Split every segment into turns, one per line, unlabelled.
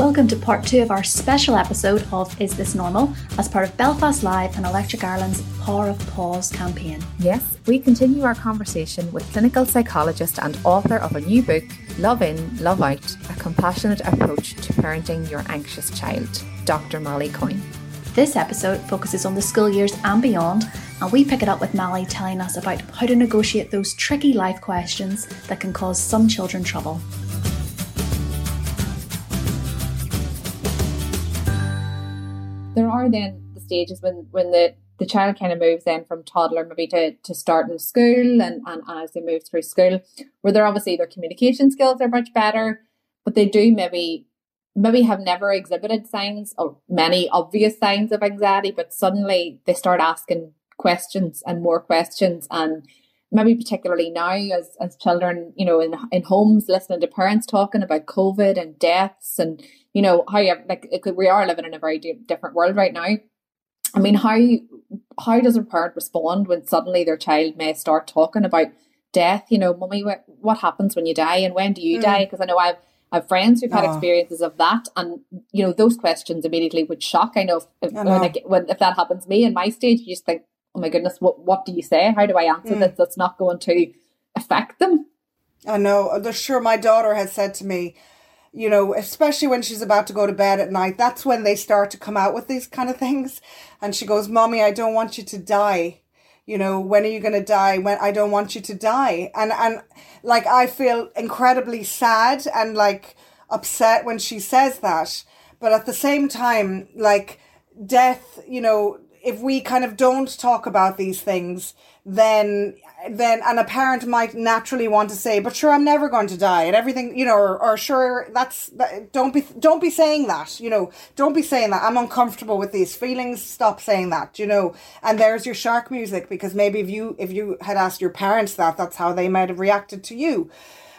Welcome to part two of our special episode of Is This Normal as part of Belfast Live and Electric Ireland's Power of Pause campaign.
Yes, we continue our conversation with clinical psychologist and author of a new book, Love In, Love Out A Compassionate Approach to Parenting Your Anxious Child, Dr. Malie Coyne.
This episode focuses on the school years and beyond, and we pick it up with Malie telling us about how to negotiate those tricky life questions that can cause some children trouble.
There are then the stages when when the the child kind of moves then from toddler maybe to, to starting school and, and, and as they move through school where they're obviously their communication skills are much better but they do maybe maybe have never exhibited signs or many obvious signs of anxiety but suddenly they start asking questions and more questions and maybe particularly now as, as children you know in, in homes listening to parents talking about covid and deaths and you know how you like we are living in a very different world right now i mean how how does a parent respond when suddenly their child may start talking about death you know mummy what, what happens when you die and when do you mm. die because i know i've I've friends who've had oh. experiences of that, and you know those questions immediately would shock. I know if, if I know. When, when, if that happens to me in my stage, you just think, "Oh my goodness, what what do you say? How do I answer mm. this? That's not going to affect them."
I know. Sure, my daughter has said to me, you know, especially when she's about to go to bed at night, that's when they start to come out with these kind of things. And she goes, Mommy, I don't want you to die. You know, when are you going to die? When I don't want you to die. And, and like, I feel incredibly sad and like upset when she says that. But at the same time, like, death, you know, if we kind of don't talk about these things, then then and a parent might naturally want to say, "But sure, I'm never going to die," and everything, you know, or, or sure, that's that, don't be don't be saying that, you know, don't be saying that. I'm uncomfortable with these feelings. Stop saying that, you know. And there's your shark music because maybe if you if you had asked your parents that, that's how they might have reacted to you.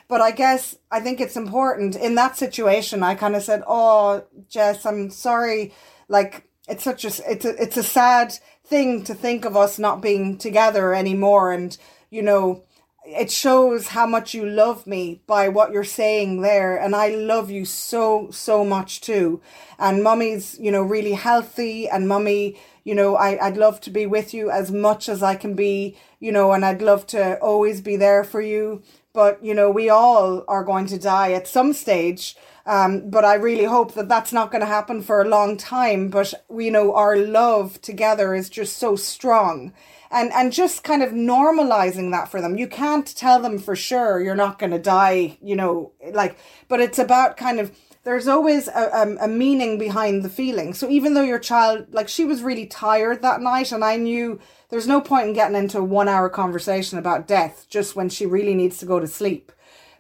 But I guess I think it's important in that situation. I kind of said, "Oh, Jess, I'm sorry." Like it's such a it's a it's a sad thing to think of us not being together anymore. And you know it shows how much you love me by what you're saying there. And i love you so so much too. And mummy's you know really healthy. And mummy you know I, i'd love to be with you as much as i can be you know and i'd love to always be there for you but you know we all are going to die at some stage um, but I really hope that that's not going to happen for a long time. But we you know our love together is just so strong, and and just kind of normalizing that for them. You can't tell them for sure you're not going to die, you know, like. But it's about kind of there's always a, a, meaning behind the feeling. So even though your child, like she was really tired that night, and I knew there's no point in getting into a one hour conversation about death just when she really needs to go to sleep.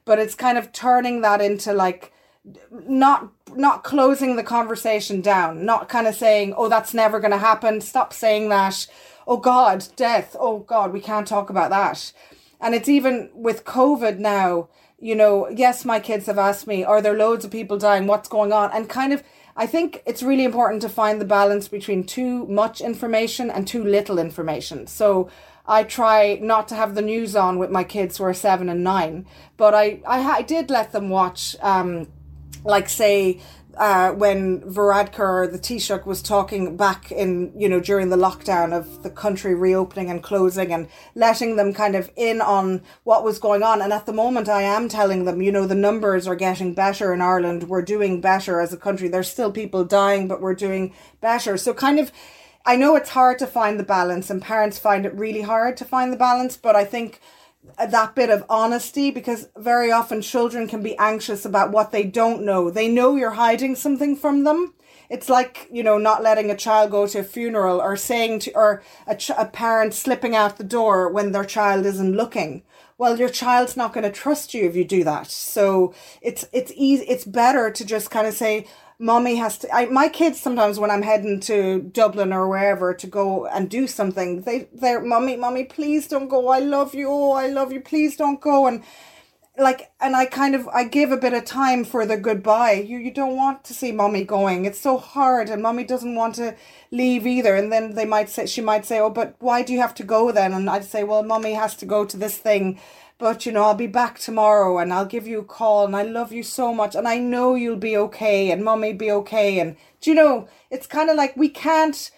But it's kind of turning that into like not not closing the conversation down, not kind of saying, "Oh, that's never going to happen." Stop saying that. Oh God, death. Oh God, we can't talk about that. And it's even with COVID now. You know, yes, my kids have asked me, "Are there loads of people dying? What's going on?" And kind of, I think it's really important to find the balance between too much information and too little information. So. I try not to have the news on with my kids who are seven and nine, but I I, I did let them watch um, like say uh, when Varadkar, the Taoiseach, was talking back in, you know, during the lockdown of the country reopening and closing and letting them kind of in on what was going on. And at the moment, I am telling them, you know, the numbers are getting better in Ireland. We're doing better as a country. There's still people dying, but we're doing better. So kind of, I know it's hard to find the balance and parents find it really hard to find the balance, but I think that bit of honesty because very often children can be anxious about what they don't know. They know you're hiding something from them. It's like, you know, not letting a child go to a funeral or saying to, or a, ch- a parent slipping out the door when their child isn't looking. Well, your child's not going to trust you if you do that. So it's, it's easy, it's better to just kind of say, mommy has to I, my kids sometimes when i'm heading to dublin or wherever to go and do something they they're mommy mommy please don't go. I love you. Oh i love you. Please don't go. And like and I kind of I give a bit of time for the goodbye. You you don't want to see mommy going. It's so hard and mommy doesn't want to leave either. And then they might say she might say, "Oh, but why do you have to go then?" And I'd say, "Well, mommy has to go to this thing." But you know, I'll be back tomorrow and I'll give you a call and I love you so much and I know you'll be okay and mommy be okay and do you know, it's kind of like we can't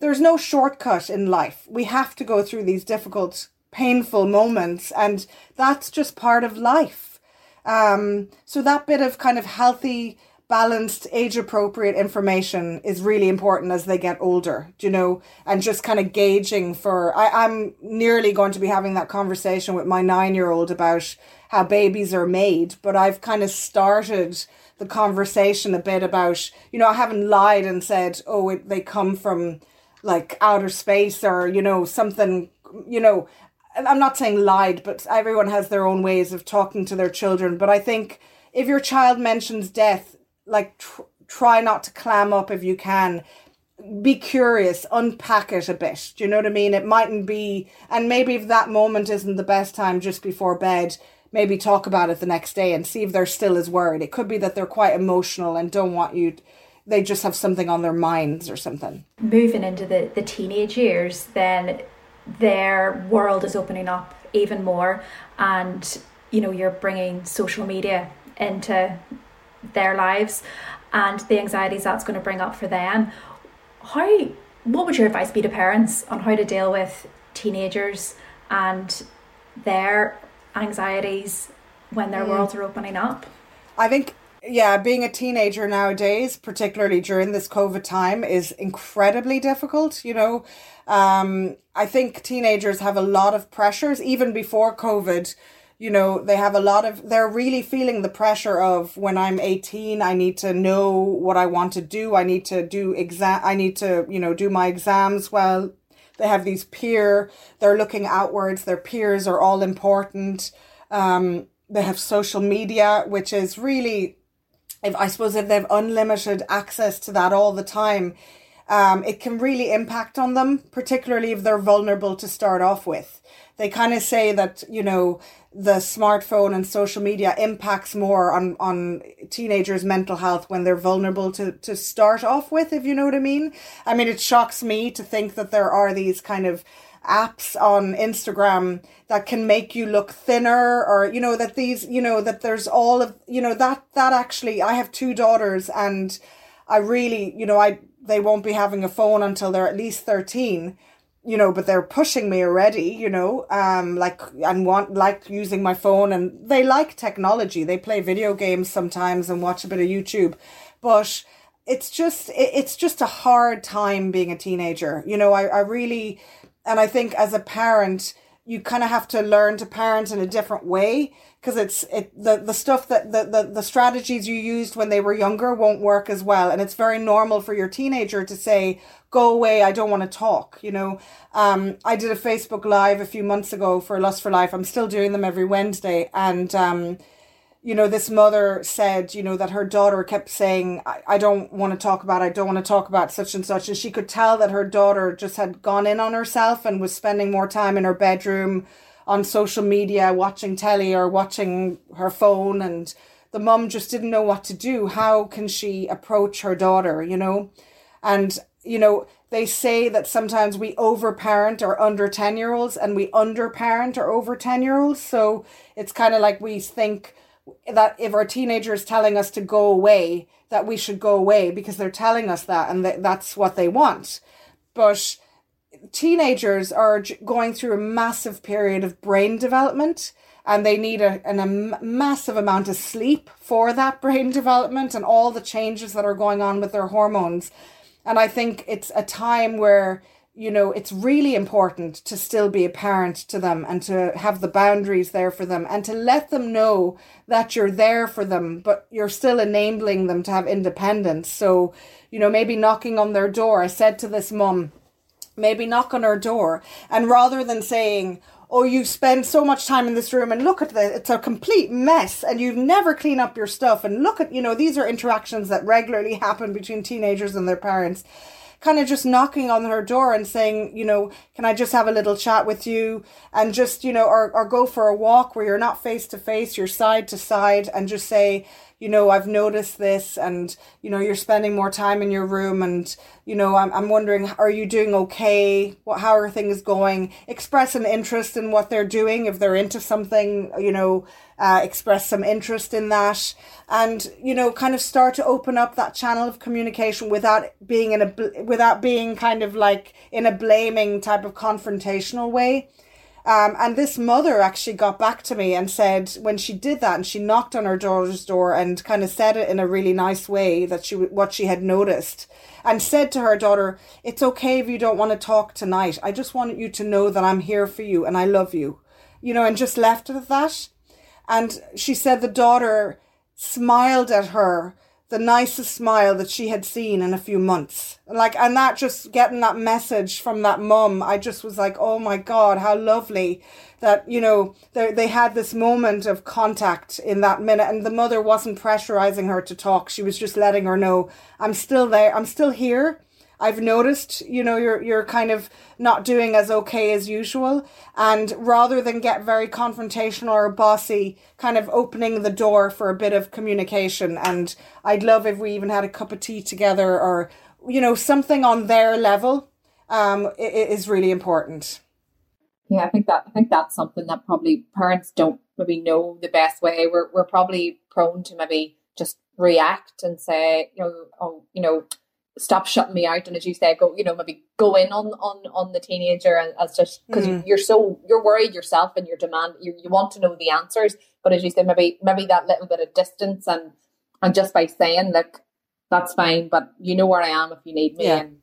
there's no shortcut in life. We have to go through these difficult painful moments and that's just part of life. Um, so that bit of kind of healthy balanced age appropriate information is really important as they get older you know? And just kind of gauging for I, i'm nearly going to be having that conversation with my nine year old about how babies are made but i've kind of started the conversation a bit about you know i haven't lied and said oh it, they come from like outer space or you know something you know I'm not saying lied, but everyone has their own ways of talking to their children. But I think if your child mentions death, like tr- try not to clam up if you can. Be curious, unpack it a bit. Do you know what I mean? It mightn't be, and maybe if that moment isn't the best time just before bed, maybe talk about it the next day and see if they're still as worried. It could be that they're quite emotional and don't want you. They just have something on their minds or something.
Moving into the, the teenage years, then their world is opening up even more and you know you're bringing social media into their lives and the anxieties that's going to bring up for them how what would your advice be to parents on how to deal with teenagers and their anxieties when their mm. worlds are opening up
i think yeah, being a teenager nowadays, particularly during this COVID time, is incredibly difficult. You know, um, I think teenagers have a lot of pressures, even before COVID. You know, they have a lot of, they're really feeling the pressure of when I'm 18, I need to know what I want to do. I need to do exam, I need to, you know, do my exams well. They have these peer, they're looking outwards, their peers are all important. Um, they have social media, which is really if I suppose if they've unlimited access to that all the time, um, it can really impact on them, particularly if they're vulnerable to start off with. They kind of say that, you know, the smartphone and social media impacts more on, on teenagers' mental health when they're vulnerable to, to start off with, if you know what I mean. I mean, it shocks me to think that there are these kind of apps on Instagram that can make you look thinner or you know that these you know that there's all of you know that that actually I have two daughters and I really you know I they won't be having a phone until they're at least 13 you know but they're pushing me already you know um like and want like using my phone and they like technology. They play video games sometimes and watch a bit of YouTube but it's just it's just a hard time being a teenager. You know I, I really and I think as a parent, you kind of have to learn to parent in a different way because it's it the, the stuff that the, the the strategies you used when they were younger won't work as well. And it's very normal for your teenager to say go away i don't want to talk you know? Um i did a facebook live a few months ago for lust for life. I'm still doing them every wednesday. And um you know, this mother said, you know, that her daughter kept saying, I, I don't want to talk about, I don't want to talk about such and such. And she could tell that her daughter just had gone in on herself and was spending more time in her bedroom on social media, watching telly or watching her phone. And the mum just didn't know what to do. How can she approach her daughter, you know? And, you know, they say that sometimes we overparent our under 10 year olds and we underparent our over 10 year olds. So it's kind of like we think, that if our teenager is telling us to go away, that we should go away because they're telling us that and that that's what they want. But teenagers are going through a massive period of brain development and they need a, an, a massive amount of sleep for that brain development and all the changes that are going on with their hormones. And I think it's a time where you know, it's really important to still be a parent to them and to have the boundaries there for them and to let them know that you're there for them, but you're still enabling them to have independence. So, you know, maybe knocking on their door. I said to this mum, maybe knock on her door and rather than saying, oh, you spend so much time in this room and look at this, it's a complete mess and you never clean up your stuff and look at, you know, these are interactions that regularly happen between teenagers and their parents kind of just knocking on her door and saying, you know, can I just have a little chat with you? And just, you know, or, or go for a walk where you're not face to face, you're side to side and just say, you know, I've noticed this and, you know, you're spending more time in your room and, you know, I'm, I'm wondering, are you doing okay? What, how are things going? Express an interest in what they're doing. If they're into something, you know, uh, express some interest in that and, you know, kind of start to open up that channel of communication without being in a, without being kind of like in a blaming type of confrontational way. Um, and this mother actually got back to me and said when she did that and she knocked on her daughter's door and kind of said it in a really nice way that she what she had noticed and said to her daughter, "It's okay if you don't want to talk tonight. I just want you to know that I'm here for you and I love you." You know, and just left it at that. And she said the daughter smiled at her the nicest smile that she had seen in a few months. Like, and that just getting that message from that mum, I just was like, oh my God, how lovely that, you know, they, they had this moment of contact in that minute. And the mother wasn't pressurizing her to talk. She was just letting her know, I'm still there. I'm still here. I've noticed, you know, you're you're kind of not doing as okay as usual. And rather than get very confrontational or bossy, kind of opening the door for a bit of communication. And I'd love if we even had a cup of tea together or, you know, something on their level um, is really important.
Yeah, I think that I think that's something that probably parents don't maybe know the best way. We're we're probably prone to maybe just react and say, you know, oh, you know, stop shutting me out and as you say go you know maybe go in on on on the teenager and as just because mm. you're so you're worried yourself and your demand you, you want to know the answers but as you say maybe maybe that little bit of distance and and just by saying look that's fine but you know where i am if you need me yeah. and,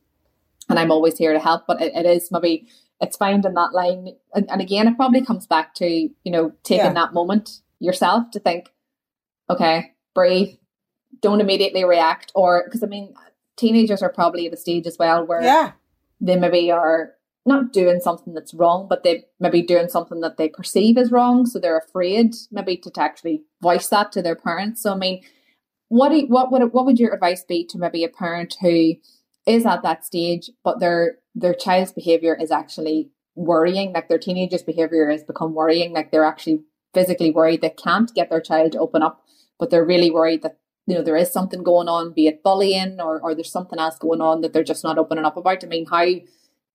and i'm always here to help but it, it is maybe it's finding that line and, and again it probably comes back to you know taking yeah. that moment yourself to think okay breathe don't immediately react or because i mean teenagers are probably at a stage as well where
yeah.
they maybe are not doing something that's wrong, but they maybe doing something that they perceive as wrong. So they're afraid maybe to, to actually voice that to their parents. So I mean, what do what would what would your advice be to maybe a parent who is at that stage, but their their child's behavior is actually worrying, like their teenager's behavior has become worrying, like they're actually physically worried they can't get their child to open up, but they're really worried that you know there is something going on, be it bullying or or there's something else going on that they're just not opening up about. I mean, how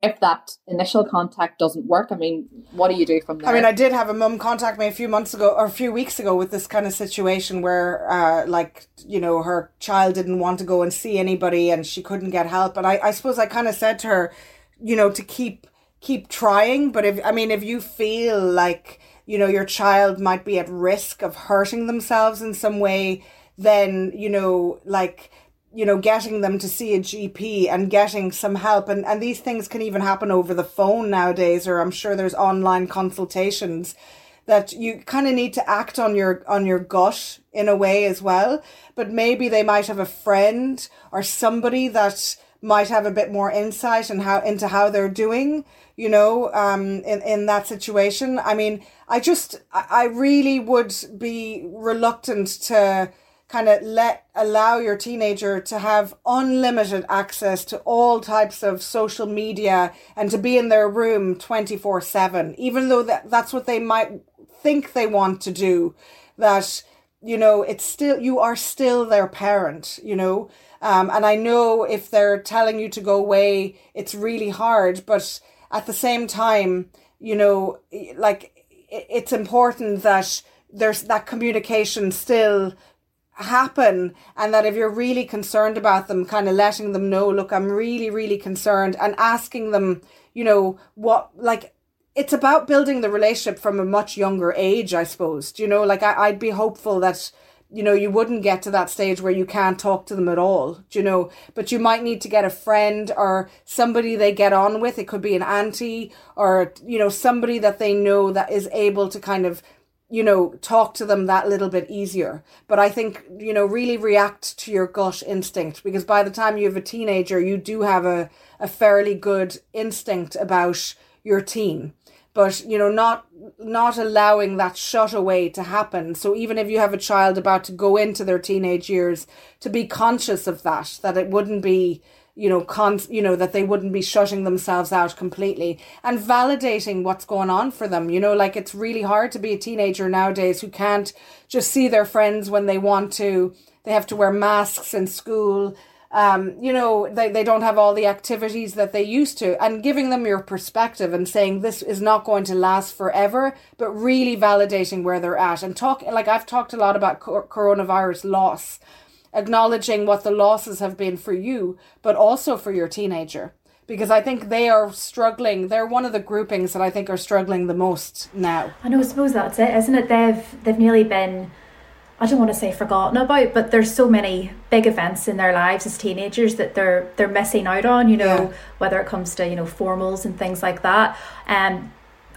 if that initial contact doesn't work, I mean, what do you do from there?
I mean, I did have a mum contact me a few months ago or a few weeks ago with this kind of situation where, uh, like, you know, her child didn't want to go and see anybody and she couldn't get help. And I, I suppose I kind of said to her, you know, to keep keep trying. But if I mean, if you feel like you know your child might be at risk of hurting themselves in some way then you know like you know getting them to see a gp and getting some help. And and these things can even happen over the phone nowadays or i'm sure there's online consultations that you kind of need to act on your on your gut in a way as well. But maybe they might have a friend or somebody that might have a bit more insight and in how into how they're doing you know um in in that situation. I mean i just i really would be reluctant to kind of let allow your teenager to have unlimited access to all types of social media and to be in their room 24/7 even though that that's what they might think they want to do that you know it's still you are still their parent you know? Um, and i know if they're telling you to go away it's really hard but at the same time you know like it's important that there's that communication still happen and that if you're really concerned about them kind of letting them know look i'm really really concerned and asking them you know what like it's about building the relationship from a much younger age i suppose do you know? Like I, i'd be hopeful that you know you wouldn't get to that stage where you can't talk to them at all you know? But you might need to get a friend or somebody they get on with. It could be an auntie or you know somebody that they know that is able to kind of you know, talk to them that little bit easier. But I think, you know, really react to your gut instinct because by the time you have a teenager, you do have a, a fairly good instinct about your teen. But, you know, not not allowing that shut away to happen. So even if you have a child about to go into their teenage years, to be conscious of that, that it wouldn't be you know, con, you know, that they wouldn't be shutting themselves out completely and validating what's going on for them. You know, like it's really hard to be a teenager nowadays who can't just see their friends when they want to. They have to wear masks in school. Um, you know, they, they don't have all the activities that they used to, and giving them your perspective and saying this is not going to last forever, but really validating where they're at and talk like I've talked a lot about coronavirus loss acknowledging what the losses have been for you, but also for your teenager. Because I think they are struggling. They're one of the groupings that I think are struggling the most now.
I know. I suppose that's it, isn't it? They've they've nearly been I don't want to say forgotten about, but there's so many big events in their lives as teenagers that they're they're missing out on. You know, yeah. whether it comes to you know formals and things like that. Um,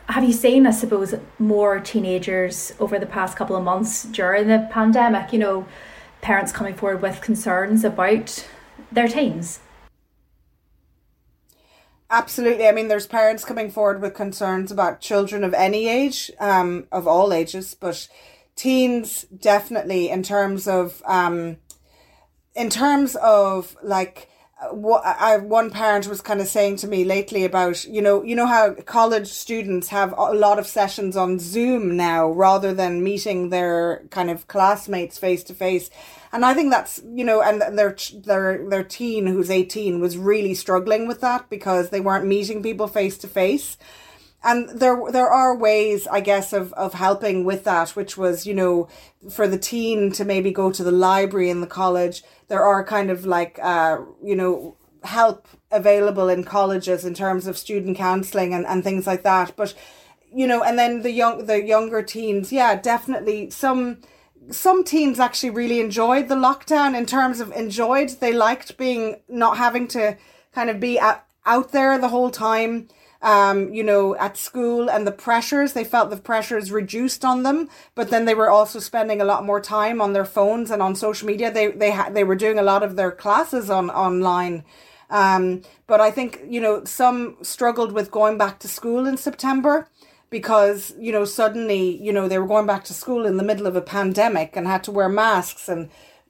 have you seen, I suppose, more teenagers over the past couple of months during the pandemic? You know, parents coming forward with concerns about their teens?
Absolutely. I mean, there's parents coming forward with concerns about children of any age, um, of all ages, but teens definitely in terms of, um, in terms of like, what I one parent was kind of saying to me lately about you know you know how college students have a lot of sessions on Zoom now rather than meeting their kind of classmates face to face and I think that's you know, and their their their teen who's eighteen was really struggling with that because they weren't meeting people face to face. And there there are ways, I guess, of of helping with that, which was you know, for the teen to maybe go to the library in the college. There are kind of like uh, you know help available in colleges in terms of student counseling and, and things like that. But you know, and then the young the younger teens, yeah, definitely some some teens actually really enjoyed the lockdown in terms of enjoyed they liked being not having to kind of be out, out there the whole time um, you know, at school and the pressures, they felt the pressures reduced on them, but then they were also spending a lot more time on their phones and on social media. They, they had, they were doing a lot of their classes on online. Um, but I think, you know, some struggled with going back to school in September because you know suddenly you know they were going back to school in the middle of a pandemic and had to wear masks and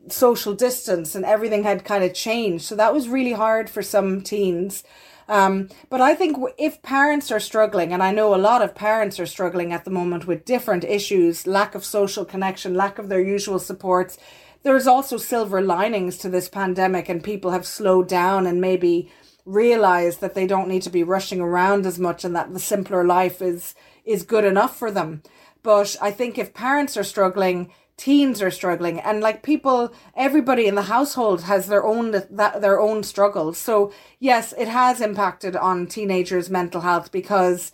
social distance and everything had kind of changed so that was really hard for some teens um, but I think if parents are struggling, and I know a lot of parents are struggling at the moment with different issues, lack of social connection, lack of their usual supports, there's also silver linings to this pandemic, and people have slowed down and maybe realized that they don't need to be rushing around as much and that the simpler life is is good enough for them. But I think if parents are struggling, teens are struggling and like people everybody in the household has their own that their own struggles. So yes, it has impacted on teenagers' mental health because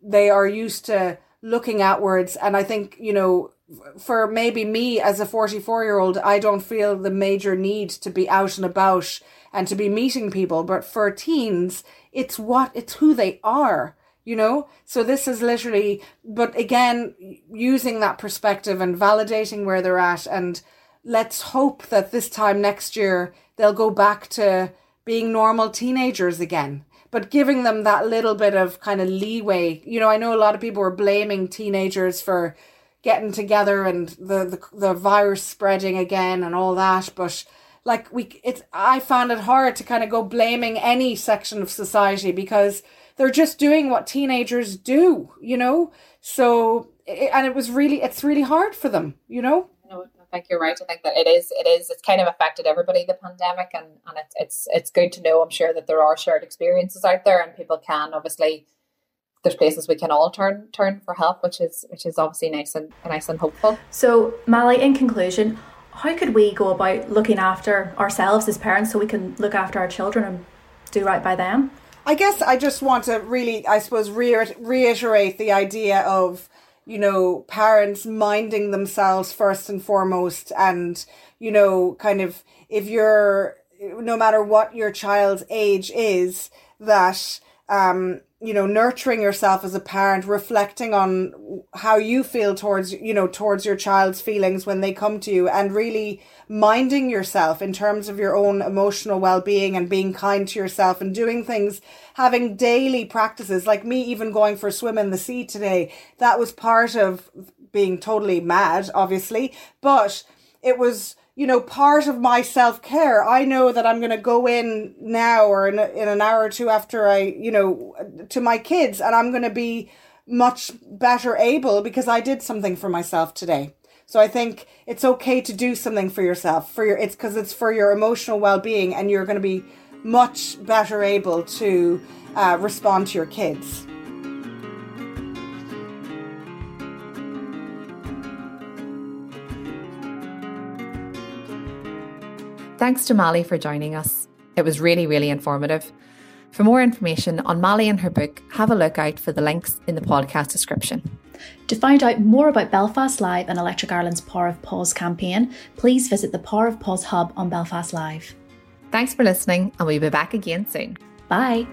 they are used to looking outwards and I think, you know, for maybe me as a 44 year old, I don't feel the major need to be out and about and to be meeting people. But for teens, it's what, it's who they are, you know? So this is literally, but again, using that perspective and validating where they're at. And let's hope that this time next year, they'll go back to being normal teenagers again but giving them that little bit of kind of leeway. You know, I know a lot of people were blaming teenagers for getting together and the, the, the virus spreading again and all that, but like we it's I found it hard to kind of go blaming any section of society because they're just doing what teenagers do, you know? So and it was really it's really hard for them, you know?
No, I think you're right. I think that it is it is it's kind of affected everybody the pandemic and and it's it's it's good to know I'm sure that there are shared experiences out there and people can obviously there's places we can all turn turn for help, which is which is obviously nice and nice and hopeful.
So, Malie, in conclusion, how could we go about looking after ourselves as parents so we can look after our children and do right by them?
I guess I just want to really, I suppose, reiterate the idea of, you know, parents minding themselves first and foremost. And, you know, kind of, if you're, no matter what your child's age is, that, um, you know nurturing yourself as a parent reflecting on how you feel towards you know towards your child's feelings when they come to you and really minding yourself in terms of your own emotional well-being and being kind to yourself and doing things having daily practices. Like me even going for a swim in the sea today that was part of being totally mad obviously but it was you know, part of my self care. I know that I'm going to go in now or in, in an hour or two after I, you know, to my kids and I'm going to be much better able because I did something for myself today. So I think it's okay to do something for yourself for your it's because it's for your emotional well-being and you're going to be much better able to uh, respond to your kids.
Thanks to Malie for joining us. It was really, really informative. For more information on Malie and her book, have a look out for the links in the podcast description.
To find out more about Belfast Live and Electric Ireland's Power of Pause campaign, please visit the Power of Pause hub on Belfast Live.
Thanks for listening, and we'll be back again soon.
Bye.